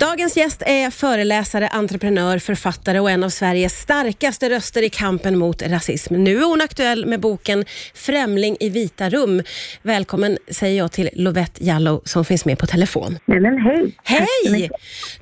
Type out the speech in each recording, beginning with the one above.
Dagens gäst är föreläsare, entreprenör, författare och en av Sveriges starkaste röster i kampen mot rasism. Nu är hon aktuell med boken Främling i vita rum. Välkommen säger jag till Lovette Jallow som finns med på telefon. Nej men hej! Hej!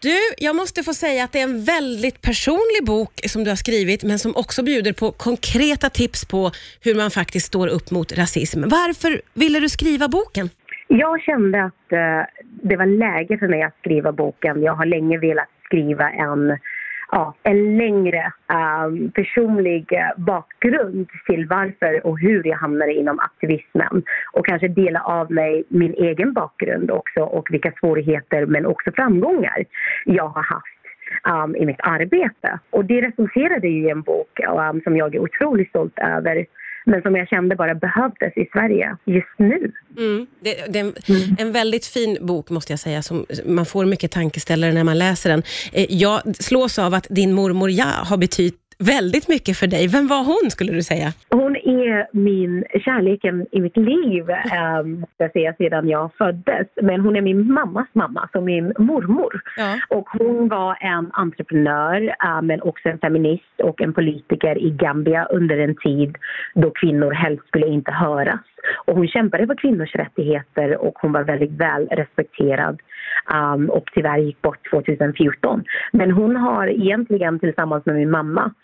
Du, jag måste få säga att det är en väldigt personlig bok som du har skrivit, men som också bjuder på konkreta tips på hur man faktiskt står upp mot rasism. Varför ville du skriva boken? Jag kände att eh, det var läge för mig att skriva boken. Jag har länge velat skriva en, ja, en längre um, personlig eh, bakgrund till varför och hur jag hamnade inom aktivismen. Och kanske dela av mig min egen bakgrund också och vilka svårigheter men också framgångar jag har haft um, i mitt arbete. Och det resulterade i en bok um, som jag är otroligt stolt över men som jag kände bara behövdes i Sverige just nu. Mm. Det, det, är en, mm. en väldigt fin bok måste jag säga, som man får mycket tankeställare när man läser den. Eh, jag slås av att din mormor Ja har betytt väldigt mycket för dig. Vem var hon skulle du säga? Hon är min kärleken i mitt liv, ähm, jag säga, sedan jag föddes. Men hon är min mammas mamma, så min mormor. Ja. Och hon var en entreprenör, äh, men också en feminist och en politiker i Gambia under en tid då kvinnor helst skulle inte höras. Och hon kämpade för kvinnors rättigheter och hon var väldigt väl respekterad um, och tyvärr gick bort 2014. Men hon har egentligen tillsammans med min mamma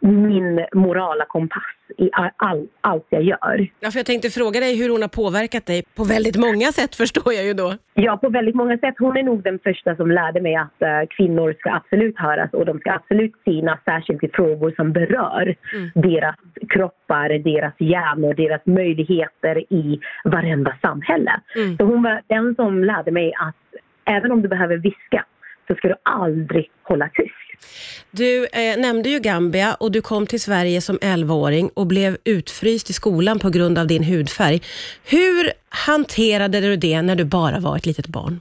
min morala kompass i all, allt jag gör. Ja, för jag tänkte fråga dig hur hon har påverkat dig på väldigt många sätt förstår jag ju då. Ja, på väldigt många sätt. Hon är nog den första som lärde mig att uh, kvinnor ska absolut höras och de ska absolut synas särskilt i frågor som berör mm. deras kroppar, deras hjärnor, deras möjligheter i varenda samhälle. Mm. Så hon var den som lärde mig att även om du behöver viska så ska du aldrig hålla tyst. Du eh, nämnde ju Gambia och du kom till Sverige som 11-åring och blev utfryst i skolan på grund av din hudfärg. Hur hanterade du det när du bara var ett litet barn?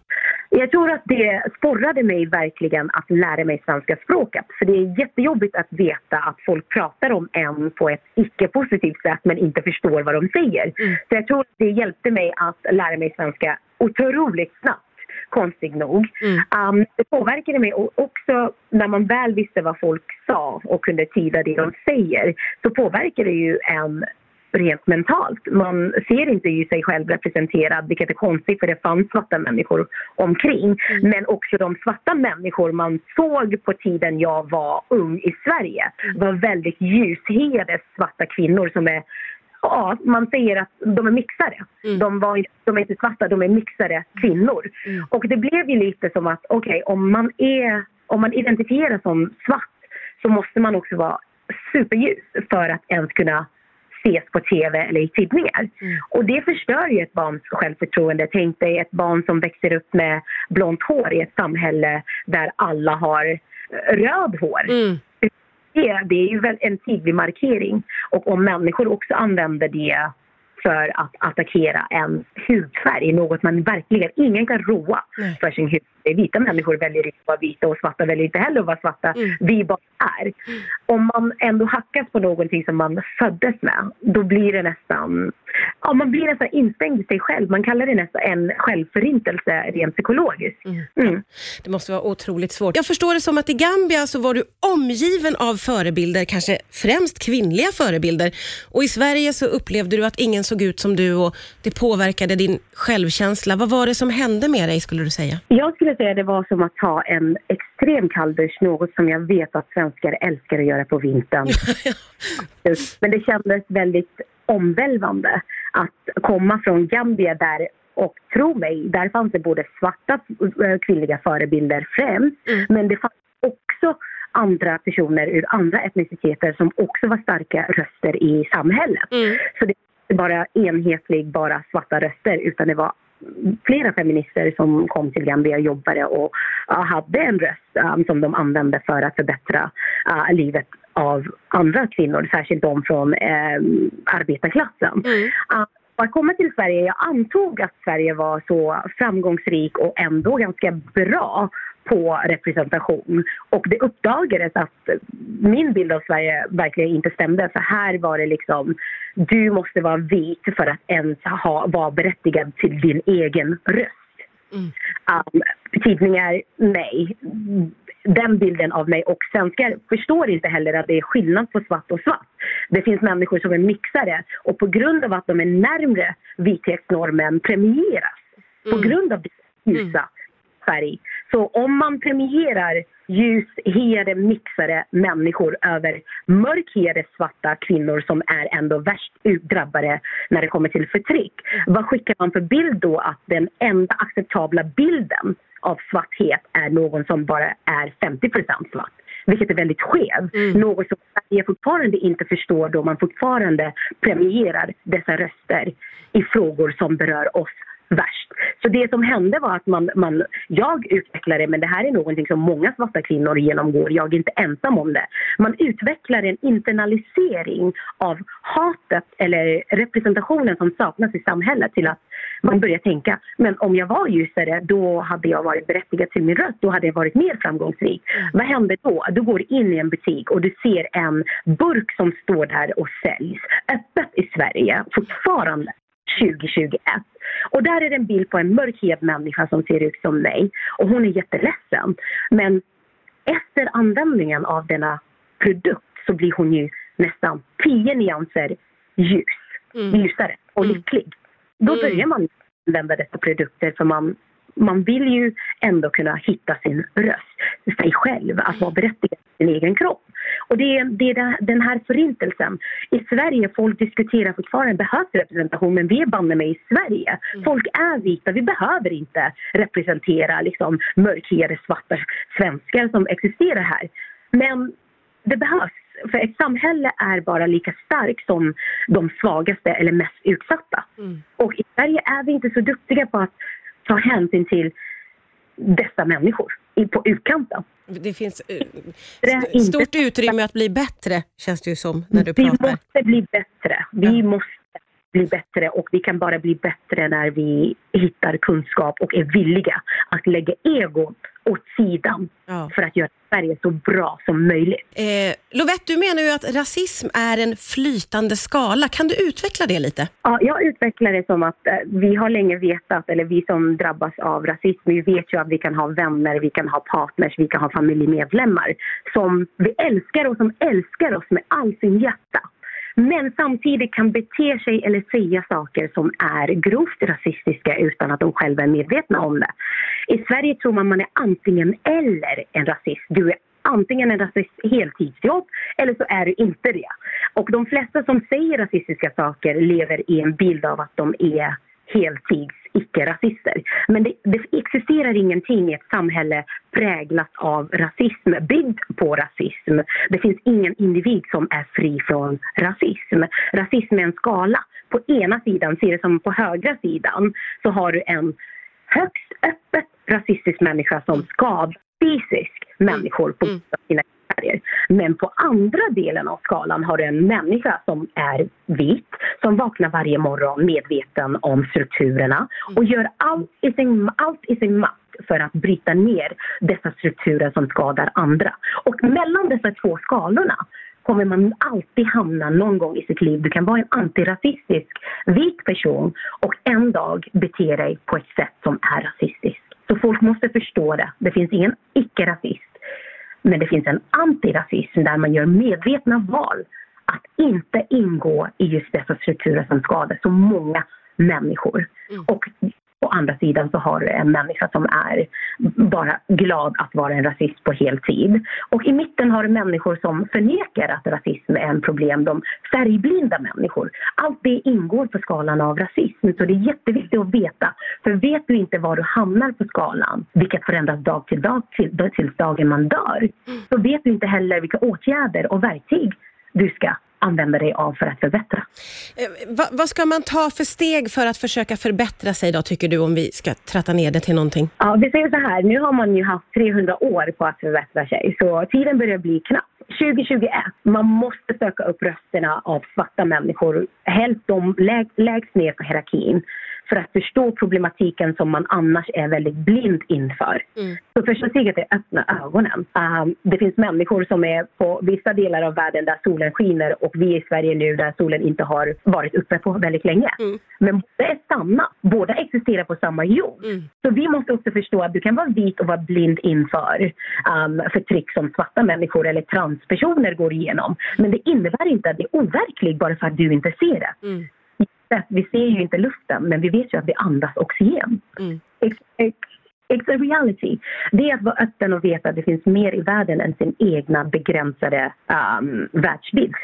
Jag tror att det sporrade mig verkligen att lära mig svenska språket. För det är jättejobbigt att veta att folk pratar om en på ett icke-positivt sätt men inte förstår vad de säger. Mm. Så jag tror att det hjälpte mig att lära mig svenska otroligt snabbt konstigt nog. Mm. Um, det påverkade mig och också när man väl visste vad folk sa och kunde tyda det de säger så påverkar det ju en rent mentalt. Man ser inte ju sig själv representerad, vilket är konstigt för det fanns svarta människor omkring. Mm. Men också de svarta människor man såg på tiden jag var ung i Sverige mm. var väldigt ljushyade svarta kvinnor som är Ja, man säger att de är mixade. Mm. De, var, de är inte svarta, de är mixade kvinnor. Mm. Och det blev ju lite som att, okej, okay, om, man om man identifierar som svart så måste man också vara superljus för att ens kunna ses på tv eller i tidningar. Mm. Och det förstör ju ett barns självförtroende. Tänk dig ett barn som växer upp med blont hår i ett samhälle där alla har röd hår. Mm det, det är ju väl en tydlig markering. Och om människor också använder det för att attackera en hudfärg, något man verkligen, ingen kan roa Nej. för sin hudfärg. Vita människor väljer inte att vara vita och svarta väljer inte heller att vara svarta. Mm. Vi bara är. Om man ändå hackas på någonting som man föddes med, då blir det nästan ja, man blir nästan instängd i sig själv. Man kallar det nästan en självförintelse rent psykologiskt. Mm. Mm. Det måste vara otroligt svårt. Jag förstår det som att i Gambia så var du omgiven av förebilder, kanske främst kvinnliga förebilder. Och i Sverige så upplevde du att ingen såg ut som du och det påverkade din självkänsla. Vad var det som hände med dig skulle du säga? Jag skulle säga att det var som att ta en kalldusch, något som jag vet att svenskar älskar att göra på vintern. Men det kändes väldigt omvälvande att komma från Gambia där och tro mig, där fanns det både svarta eh, kvinnliga förebilder främst mm. men det fanns också andra personer ur andra etniciteter som också var starka röster i samhället. Mm. Så det var inte bara enhetlig, bara svarta röster utan det var flera feminister som kom till Gambia och jobbade och hade en röst som de använde för att förbättra livet av andra kvinnor, särskilt de från uh, arbetarklassen. Mm. att komma till Sverige, jag antog att Sverige var så framgångsrik och ändå ganska bra på representation. Och det uppdagades att min bild av Sverige verkligen inte stämde. För här var det liksom, du måste vara vit för att ens ha, vara berättigad till din egen röst. Mm. Um, tidningar, nej. Den bilden av mig och svenskar förstår inte heller att det är skillnad på svart och svart. Det finns människor som är mixade och på grund av att de är närmre vithetsnormen premieras. Mm. På grund av det ljusa mm. Färg. Så om man premierar ljushyade, mixade människor över mörkhyade svarta kvinnor som är ändå värst utdrabbade när det kommer till förtryck. Vad skickar man för bild då att den enda acceptabla bilden av svarthet är någon som bara är 50% svart? vilket är väldigt skevt. Mm. Något som Sverige fortfarande inte förstår då man fortfarande premierar dessa röster i frågor som berör oss värst. Så det som hände var att man, man, jag utvecklade, men det här är någonting som många svarta kvinnor genomgår, jag är inte ensam om det. Man utvecklar en internalisering av hatet eller representationen som saknas i samhället till att man börjar tänka, men om jag var ljusare då hade jag varit berättigad till min röst, då hade jag varit mer framgångsrik. Mm. Vad händer då? Du går in i en butik och du ser en burk som står där och säljs öppet i Sverige fortfarande 2021. Och där är det en bild på en mörkhyad människa som ser ut som mig. Och hon är jätteledsen. Men efter användningen av denna produkt så blir hon ju nästan 10 nyanser ljus, mm. ljusare och mm. lycklig. Då mm. börjar man använda dessa produkter för man, man vill ju ändå kunna hitta sin röst, sig själv, att vara berättigad till sin egen kropp. Och det är, det är den här förintelsen. I Sverige folk diskuterar fortfarande behövs representation men vi är banne mig i Sverige. Mm. Folk är vita, vi behöver inte representera liksom, mörkhyade svarta svenskar som existerar här. Men det behövs. För ett samhälle är bara lika starkt som de svagaste eller mest utsatta. Mm. Och i Sverige är vi inte så duktiga på att ta hänsyn till dessa människor på utkanten. Det finns uh, stort utrymme att bli bättre, känns det ju som, när du pratar. Vi måste bli bättre. Vi ja. måste bli bättre och vi kan bara bli bättre när vi hittar kunskap och är villiga att lägga egot åt sidan ja. för att göra Sverige så bra som möjligt. Eh, Lovette, du menar ju att rasism är en flytande skala. Kan du utveckla det lite? Ja, jag utvecklar det som att eh, vi har länge vetat, eller vi som drabbas av rasism, vi vet ju att vi kan ha vänner, vi kan ha partners, vi kan ha familjemedlemmar som vi älskar och som älskar oss med all sin hjärta men samtidigt kan bete sig eller säga saker som är grovt rasistiska utan att de själva är medvetna om det. I Sverige tror man man är antingen eller en rasist. Du är antingen en rasist heltidsjobb eller så är du inte det. Och de flesta som säger rasistiska saker lever i en bild av att de är heltids icke-rasister. Men det, det, existerar ingenting i ett samhälle präglat av rasism, byggd på rasism. Det finns ingen individ som är fri från rasism. Rasism är en skala. På ena sidan, ser det som på högra sidan, så har du en högst öppet rasistisk människa som skadar fysisk människor på mm. sina färger. Men på andra delen av skalan har du en människa som är vit, som vaknar varje morgon medveten om strukturerna och gör allt i sin, allt i sin makt för att bryta ner dessa strukturer som skadar andra. Och mellan dessa två skalorna kommer man alltid hamna någon gång i sitt liv. Du kan vara en antirasistisk vit person och en dag bete dig på ett sätt som är rasistiskt. Så folk måste förstå det. Det finns ingen icke-rasist. Men det finns en antirasism där man gör medvetna val att inte ingå i just dessa strukturer som skadar så många människor. Mm. Och Å andra sidan så har du en människa som är bara glad att vara en rasist på heltid. Och i mitten har du människor som förnekar att rasism är en problem. De färgblinda människor. Allt det ingår på skalan av rasism. Så det är jätteviktigt att veta. För vet du inte var du hamnar på skalan, vilket förändras dag till dag till, tills dagen man dör, så vet du inte heller vilka åtgärder och verktyg du ska använda dig av för att förbättra. Eh, vad, vad, ska man ta för steg för att försöka förbättra sig då, tycker du, om vi ska tratta ner det till någonting? Ja, vi säger så här, nu har man ju haft 300 år på att förbättra sig, så tiden börjar bli knapp. 2021, man måste söka upp rösterna av svarta människor, helst de lägst ner på hierarkin för att förstå problematiken som man annars är väldigt blind inför. Mm. Så första steget är att öppna ögonen. Um, det finns människor som är på vissa delar av världen där solen skiner och vi i Sverige nu där solen inte har varit uppe på väldigt länge. Mm. Men båda är sanna. Båda existerar på samma jord. Mm. Så vi måste också förstå att du kan vara vit och vara blind inför um, förtryck som svarta människor eller transpersoner går igenom. Men det innebär inte att det är overkligt bara för att du inte ser det. Mm. Vi ser ju inte luften, men vi vet ju att vi andas oxygen. Mm. It's, it's, it's a reality. Det är att vara öppen och veta att det finns mer i världen än sin egna begränsade um, världsbild.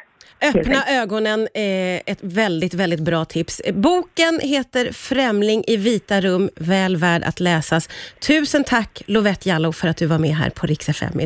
Öppna ögonen är ett väldigt, väldigt bra tips. Boken heter Främling i vita rum, väl värd att läsas. Tusen tack Lovette Jallow för att du var med här på Rix FM idag.